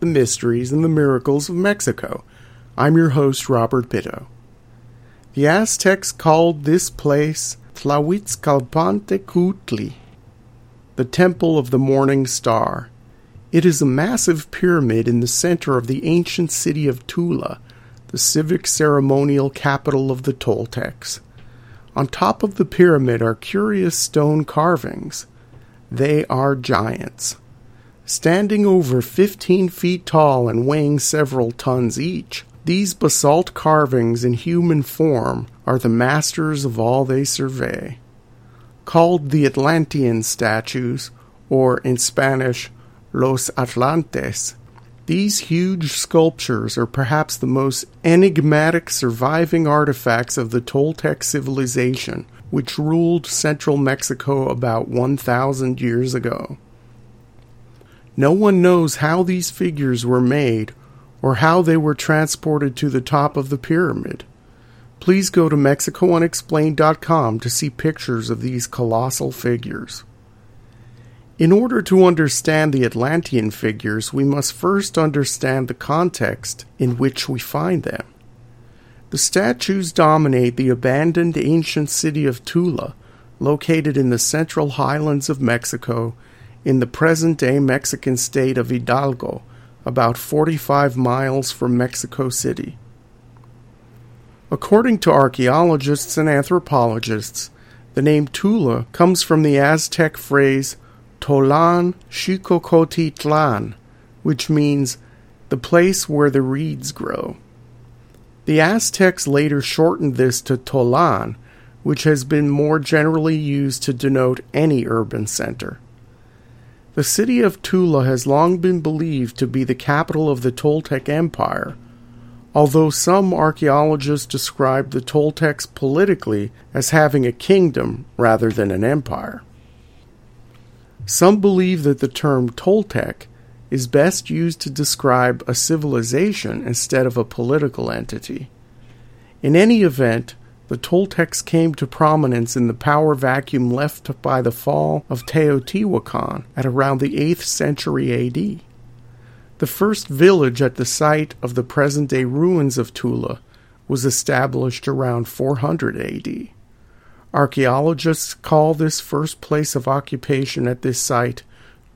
the mysteries, and the miracles of Mexico. I'm your host, Robert Bitto. The Aztecs called this place Tlahuitzcalpantecutli, the Temple of the Morning Star. It is a massive pyramid in the center of the ancient city of Tula, the civic ceremonial capital of the Toltecs. On top of the pyramid are curious stone carvings. They are giants standing over 15 feet tall and weighing several tons each. These basalt carvings in human form are the masters of all they survey. Called the Atlantean statues, or in Spanish, Los Atlantes, these huge sculptures are perhaps the most enigmatic surviving artifacts of the Toltec civilization, which ruled central Mexico about 1,000 years ago. No one knows how these figures were made or how they were transported to the top of the pyramid. Please go to MexicoUnexplained.com to see pictures of these colossal figures. In order to understand the Atlantean figures, we must first understand the context in which we find them. The statues dominate the abandoned ancient city of Tula, located in the central highlands of Mexico in the present day Mexican state of Hidalgo, about 45 miles from Mexico City. According to archaeologists and anthropologists, the name Tula comes from the Aztec phrase Tolan Xicocotitlan, which means the place where the reeds grow. The Aztecs later shortened this to Tolan, which has been more generally used to denote any urban center. The city of Tula has long been believed to be the capital of the Toltec Empire, although some archaeologists describe the Toltecs politically as having a kingdom rather than an empire. Some believe that the term Toltec is best used to describe a civilization instead of a political entity. In any event, the Toltecs came to prominence in the power vacuum left by the fall of Teotihuacan at around the 8th century AD. The first village at the site of the present day ruins of Tula was established around 400 AD. Archaeologists call this first place of occupation at this site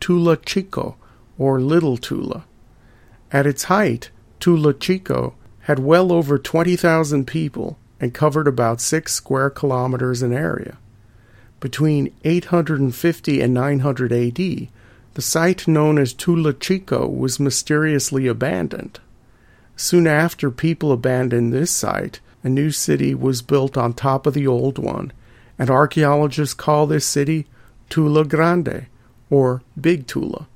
Tula Chico, or Little Tula. At its height, Tula Chico had well over 20,000 people and covered about 6 square kilometers in area. Between 850 and 900 AD, the site known as Tula Chico was mysteriously abandoned. Soon after people abandoned this site, a new city was built on top of the old one, and archaeologists call this city Tula Grande, or Big Tula.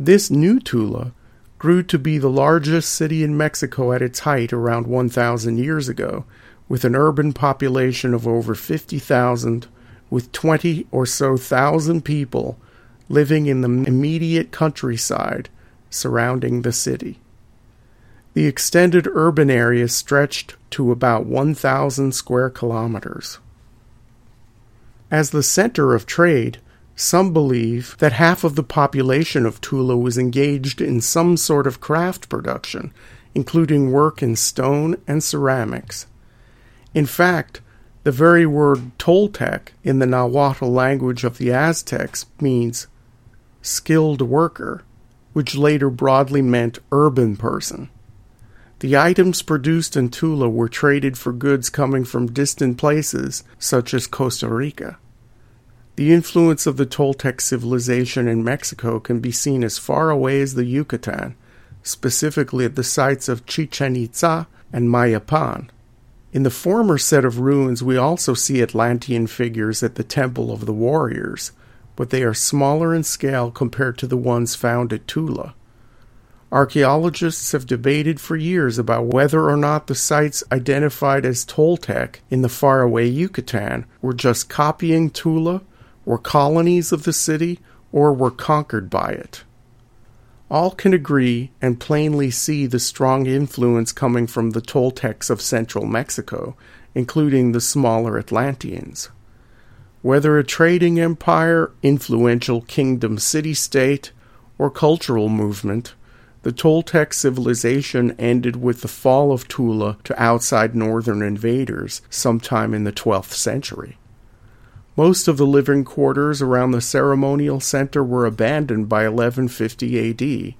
This new Tula grew to be the largest city in Mexico at its height around 1,000 years ago, with an urban population of over 50,000, with 20 or so thousand people living in the immediate countryside surrounding the city. The extended urban area stretched to about 1,000 square kilometers. As the center of trade, some believe that half of the population of Tula was engaged in some sort of craft production, including work in stone and ceramics. In fact, the very word Toltec in the Nahuatl language of the Aztecs means skilled worker, which later broadly meant urban person. The items produced in Tula were traded for goods coming from distant places, such as Costa Rica. The influence of the Toltec civilization in Mexico can be seen as far away as the Yucatan, specifically at the sites of Chichen Itza and Mayapan. In the former set of ruins, we also see Atlantean figures at the Temple of the Warriors, but they are smaller in scale compared to the ones found at Tula. Archaeologists have debated for years about whether or not the sites identified as Toltec in the faraway Yucatan were just copying Tula, were colonies of the city, or were conquered by it. All can agree and plainly see the strong influence coming from the Toltecs of central Mexico, including the smaller Atlanteans. Whether a trading empire, influential kingdom city state, or cultural movement, the Toltec civilization ended with the fall of Tula to outside northern invaders sometime in the 12th century. Most of the living quarters around the ceremonial center were abandoned by 1150 AD,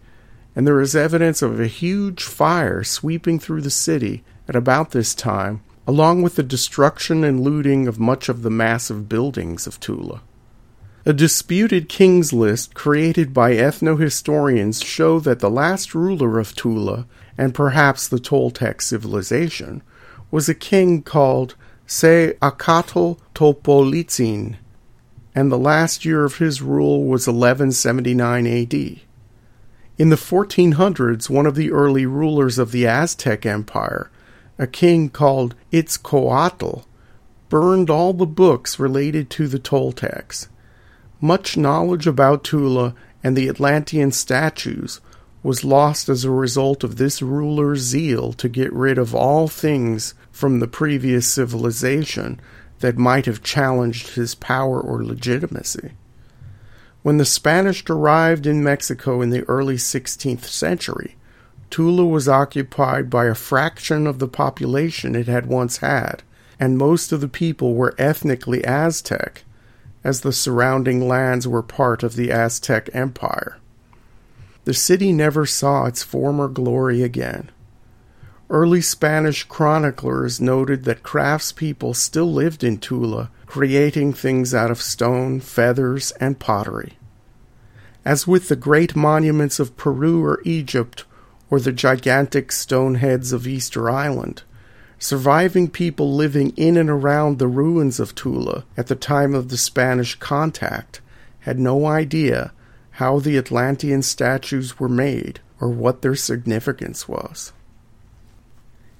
and there is evidence of a huge fire sweeping through the city at about this time, along with the destruction and looting of much of the massive buildings of Tula. A disputed kings list created by ethnohistorians show that the last ruler of Tula, and perhaps the Toltec civilization, was a king called Ce Acatl Topolitzin, and the last year of his rule was 1179 AD. In the 1400s, one of the early rulers of the Aztec Empire, a king called Itzcoatl, burned all the books related to the Toltecs. Much knowledge about Tula and the Atlantean statues was lost as a result of this ruler's zeal to get rid of all things from the previous civilization that might have challenged his power or legitimacy. When the Spanish arrived in Mexico in the early 16th century, Tula was occupied by a fraction of the population it had once had, and most of the people were ethnically Aztec, as the surrounding lands were part of the Aztec Empire. The city never saw its former glory again. Early Spanish chroniclers noted that craftspeople still lived in Tula, creating things out of stone, feathers, and pottery. As with the great monuments of Peru or Egypt, or the gigantic stone heads of Easter Island, Surviving people living in and around the ruins of Tula at the time of the Spanish contact had no idea how the Atlantean statues were made or what their significance was.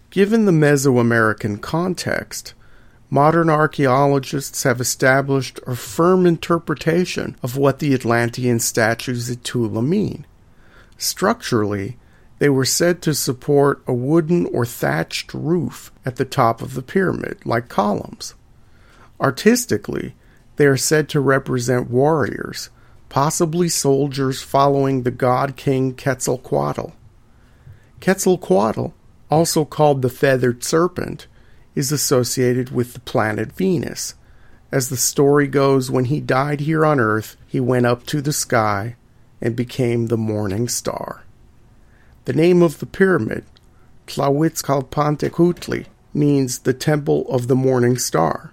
Given the Mesoamerican context, modern archaeologists have established a firm interpretation of what the Atlantean statues at Tula mean. Structurally, they were said to support a wooden or thatched roof at the top of the pyramid, like columns. Artistically, they are said to represent warriors, possibly soldiers following the god king Quetzalcoatl. Quetzalcoatl, also called the feathered serpent, is associated with the planet Venus. As the story goes, when he died here on Earth, he went up to the sky and became the morning star. The name of the pyramid, Tlahuitzcalpantecutli, means the Temple of the Morning Star.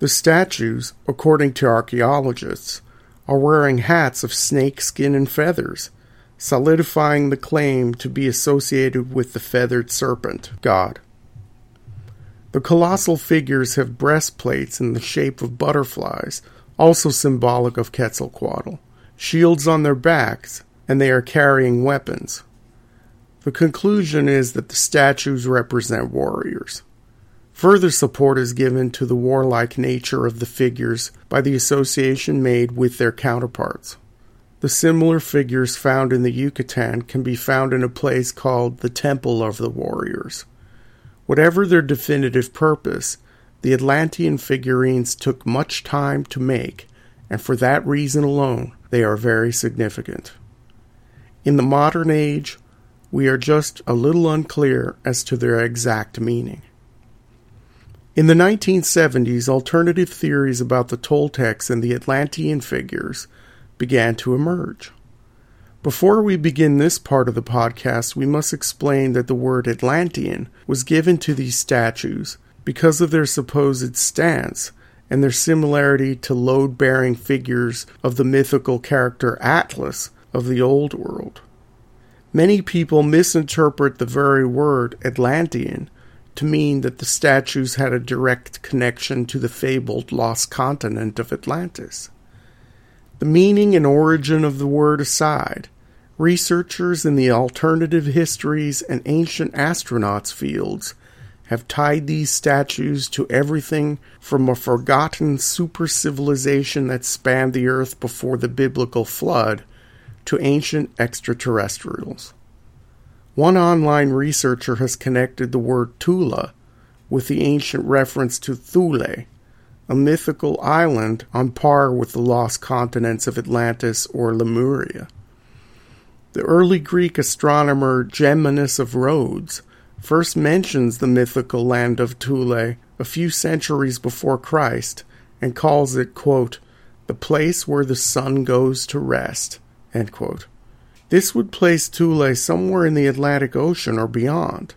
The statues, according to archaeologists, are wearing hats of snake skin and feathers, solidifying the claim to be associated with the feathered serpent god. The colossal figures have breastplates in the shape of butterflies, also symbolic of Quetzalcoatl, shields on their backs, and they are carrying weapons. The conclusion is that the statues represent warriors. Further support is given to the warlike nature of the figures by the association made with their counterparts. The similar figures found in the Yucatan can be found in a place called the Temple of the Warriors. Whatever their definitive purpose, the Atlantean figurines took much time to make, and for that reason alone, they are very significant. In the modern age, we are just a little unclear as to their exact meaning. In the 1970s, alternative theories about the Toltecs and the Atlantean figures began to emerge. Before we begin this part of the podcast, we must explain that the word Atlantean was given to these statues because of their supposed stance and their similarity to load bearing figures of the mythical character Atlas of the Old World. Many people misinterpret the very word Atlantean to mean that the statues had a direct connection to the fabled lost continent of Atlantis. The meaning and origin of the word aside, Researchers in the alternative histories and ancient astronauts fields have tied these statues to everything from a forgotten super civilization that spanned the earth before the biblical flood to ancient extraterrestrials. One online researcher has connected the word Tula with the ancient reference to Thule, a mythical island on par with the lost continents of Atlantis or Lemuria. The early Greek astronomer Geminus of Rhodes first mentions the mythical land of Thule a few centuries before Christ and calls it, quote, the place where the sun goes to rest. This would place Thule somewhere in the Atlantic Ocean or beyond.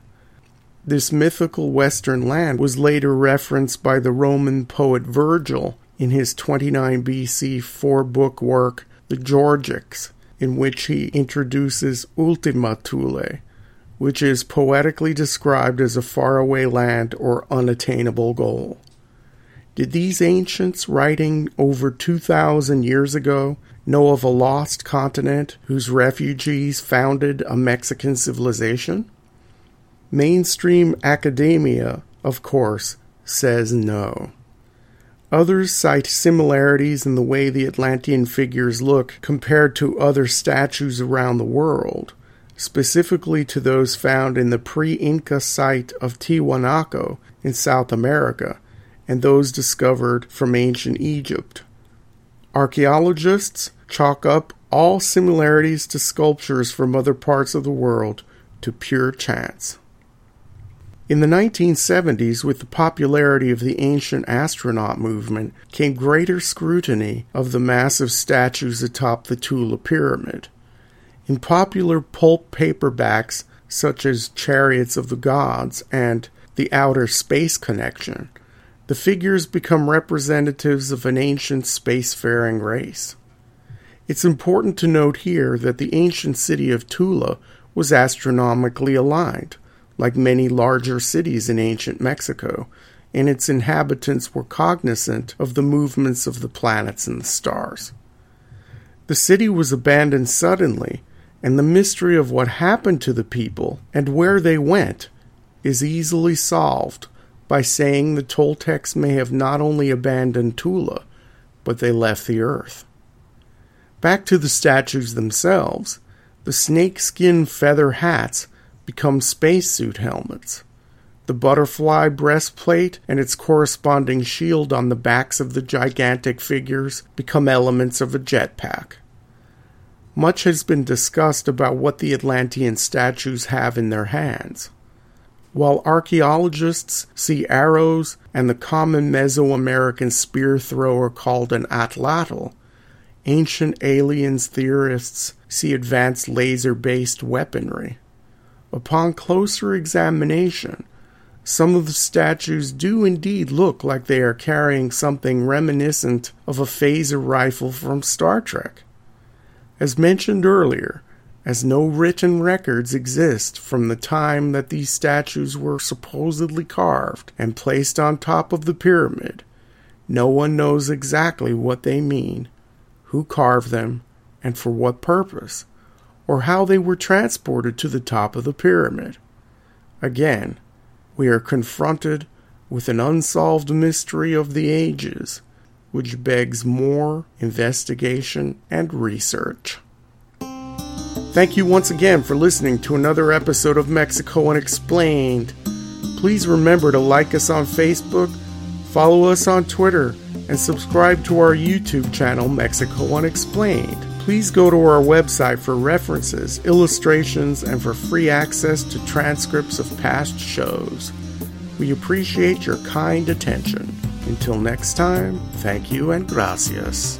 This mythical western land was later referenced by the Roman poet Virgil in his 29 BC four book work, The Georgics, in which he introduces Ultima Thule, which is poetically described as a faraway land or unattainable goal. Did these ancients, writing over 2,000 years ago, know of a lost continent whose refugees founded a Mexican civilization? Mainstream academia, of course, says no. Others cite similarities in the way the Atlantean figures look compared to other statues around the world, specifically to those found in the pre Inca site of Tiwanaku in South America and those discovered from ancient Egypt. Archaeologists chalk up all similarities to sculptures from other parts of the world to pure chance. In the 1970s, with the popularity of the ancient astronaut movement, came greater scrutiny of the massive statues atop the Tula Pyramid. In popular pulp paperbacks such as Chariots of the Gods and The Outer Space Connection, the figures become representatives of an ancient spacefaring race. It's important to note here that the ancient city of Tula was astronomically aligned like many larger cities in ancient Mexico, and its inhabitants were cognizant of the movements of the planets and the stars. The city was abandoned suddenly, and the mystery of what happened to the people and where they went is easily solved by saying the Toltecs may have not only abandoned Tula, but they left the earth. Back to the statues themselves, the snakeskin feather hats become spacesuit helmets. The butterfly breastplate and its corresponding shield on the backs of the gigantic figures become elements of a jetpack. Much has been discussed about what the Atlantean statues have in their hands. While archaeologists see arrows and the common Mesoamerican spear thrower called an atlatl, ancient aliens theorists see advanced laser based weaponry. Upon closer examination, some of the statues do indeed look like they are carrying something reminiscent of a phaser rifle from Star Trek. As mentioned earlier, as no written records exist from the time that these statues were supposedly carved and placed on top of the pyramid, no one knows exactly what they mean, who carved them, and for what purpose or how they were transported to the top of the pyramid. Again, we are confronted with an unsolved mystery of the ages, which begs more investigation and research. Thank you once again for listening to another episode of Mexico Unexplained. Please remember to like us on Facebook, follow us on Twitter, and subscribe to our YouTube channel, Mexico Unexplained please go to our website for references, illustrations, and for free access to transcripts of past shows. We appreciate your kind attention. Until next time, thank you and gracias.